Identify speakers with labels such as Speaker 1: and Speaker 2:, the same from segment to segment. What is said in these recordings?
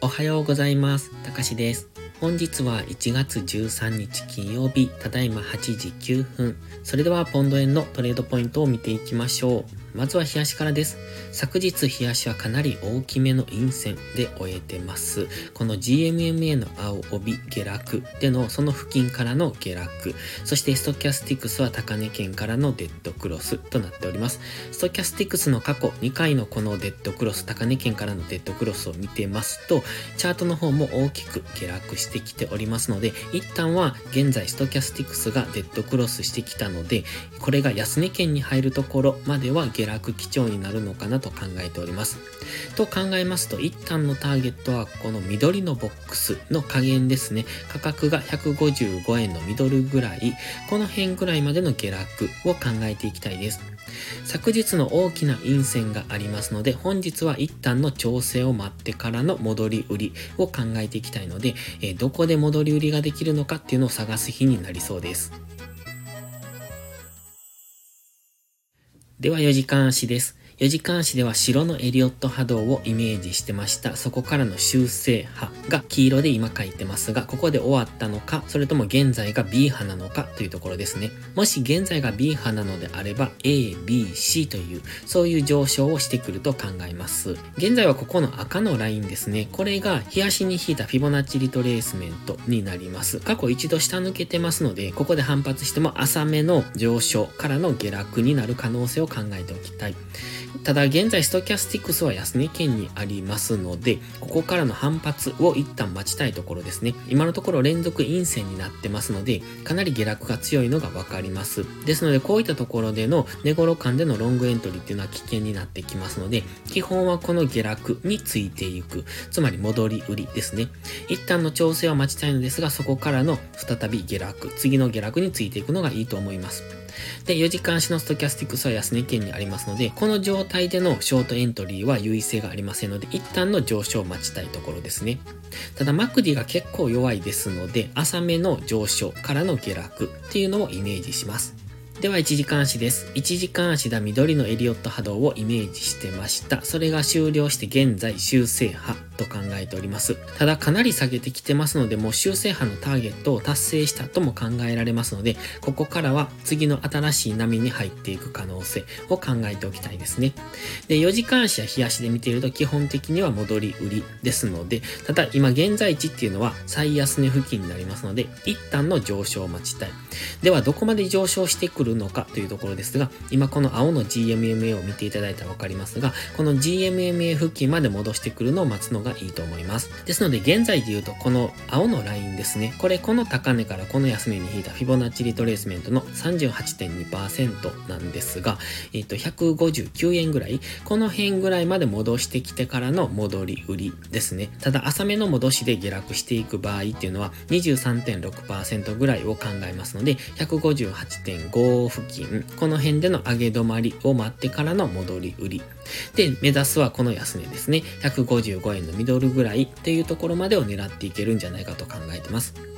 Speaker 1: おはようございます。たかしです。本日は1月13日金曜日、ただいま8時9分。それではポンド円のトレードポイントを見ていきましょう。まずは日足からです。昨日日足はかなり大きめの陰線で終えてます。この GMMA の青帯下落でのその付近からの下落。そしてストキャスティクスは高値圏からのデッドクロスとなっております。ストキャスティクスの過去2回のこのデッドクロス、高値圏からのデッドクロスを見てますと、チャートの方も大きく下落してきておりますので、一旦は現在ストキャスティクスがデッドクロスしてきたので、これが安値圏に入るところまでは下下落基調になるのかなと考えております。と考えますと、一旦のターゲットはこの緑のボックスの加減ですね。価格が155円のミドルぐらい、この辺ぐらいまでの下落を考えていきたいです。昨日の大きな陰線がありますので、本日は一旦の調整を待ってからの戻り売りを考えていきたいので、えどこで戻り売りができるのかっていうのを探す日になりそうです。では4時間足です。4時間足では白のエリオット波動をイメージしてました。そこからの修正波が黄色で今書いてますが、ここで終わったのか、それとも現在が B 波なのかというところですね。もし現在が B 波なのであれば、A、B、C という、そういう上昇をしてくると考えます。現在はここの赤のラインですね。これが日足に引いたフィボナッチリトレースメントになります。過去一度下抜けてますので、ここで反発しても浅めの上昇からの下落になる可能性を考えておきたい。ただ現在ストキャスティクスは安値圏にありますので、ここからの反発を一旦待ちたいところですね。今のところ連続陰線になってますので、かなり下落が強いのがわかります。ですのでこういったところでの値頃間でのロングエントリーっていうのは危険になってきますので、基本はこの下落についていく。つまり戻り売りですね。一旦の調整は待ちたいのですが、そこからの再び下落、次の下落についていくのがいいと思います。で、4時間足のストキャスティックスは安値圏にありますので、この状態でのショートエントリーは優位性がありませんので、一旦の上昇を待ちたいところですね。ただ、マクディが結構弱いですので、浅めの上昇からの下落っていうのをイメージします。では1時間足です。1時間足だ緑のエリオット波動をイメージしてました。それが終了して現在修正波と考えております。ただかなり下げてきてますので、もう修正波のターゲットを達成したとも考えられますので、ここからは次の新しい波に入っていく可能性を考えておきたいですね。で、4時間足や日足で見ていると基本的には戻り売りですので、ただ今現在地っていうのは最安値付近になりますので、一旦の上昇待ちたい。ではどこまで上昇してくるのかというところですが、今この青の GMMA を見ていただいたらわかりますが、この GMMA 付近まで戻してくるのを待つのがいいと思います。ですので現在で言うとこの青のラインですね。これこの高値からこの安値に引いたフィボナッチリトレースメントの38.2%なんですが、えっ、と159円ぐらい、この辺ぐらいまで戻してきてからの戻り売りですね。ただ浅めの戻しで下落していく場合っていうのは23.6%ぐらいを考えますので、158.5付近、この辺での上げ止まりを待ってからの戻り売り。で、目指すはこの安値ですね。155円のミドルぐらいっていうところまでを狙っていけるんじゃないかと考えてます。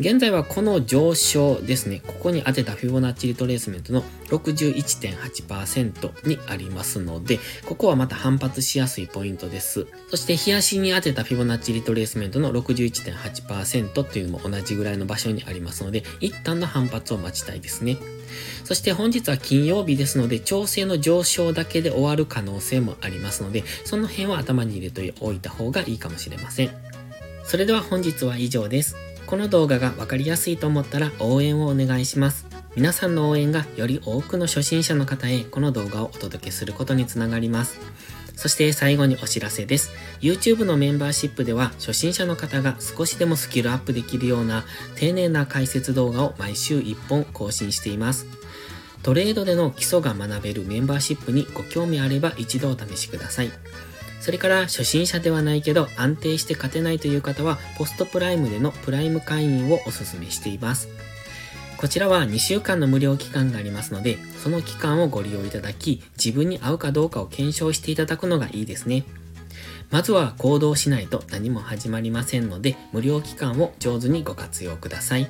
Speaker 1: 現在はこの上昇ですね。ここに当てたフィボナッチリトレースメントの61.8%にありますので、ここはまた反発しやすいポイントです。そして、日足に当てたフィボナッチリトレースメントの61.8%っていうのも同じぐらいの場所にありますので、一旦の反発を待ちたいですね。そして本日は金曜日ですので、調整の上昇だけで終わる可能性もありますので、その辺は頭に入れておいた方がいいかもしれません。それでは本日は以上です。この動画がわかりやすいと思ったら応援をお願いします。皆さんの応援がより多くの初心者の方へこの動画をお届けすることにつながります。そして最後にお知らせです。YouTube のメンバーシップでは初心者の方が少しでもスキルアップできるような丁寧な解説動画を毎週1本更新しています。トレードでの基礎が学べるメンバーシップにご興味あれば一度お試しください。それから初心者ではないけど安定して勝てないという方はポストプライムでのプライム会員をお勧めしています。こちらは2週間の無料期間がありますので、その期間をご利用いただき、自分に合うかどうかを検証していただくのがいいですね。まずは行動しないと何も始まりませんので、無料期間を上手にご活用ください。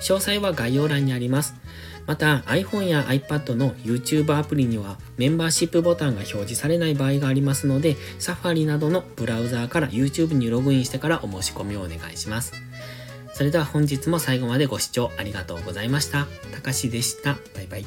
Speaker 1: 詳細は概要欄にあります。また iPhone や iPad の YouTube アプリにはメンバーシップボタンが表示されない場合がありますので Safari などのブラウザーから YouTube にログインしてからお申し込みをお願いします。それでは本日も最後までご視聴ありがとうございました。たかしでした。バイバイ。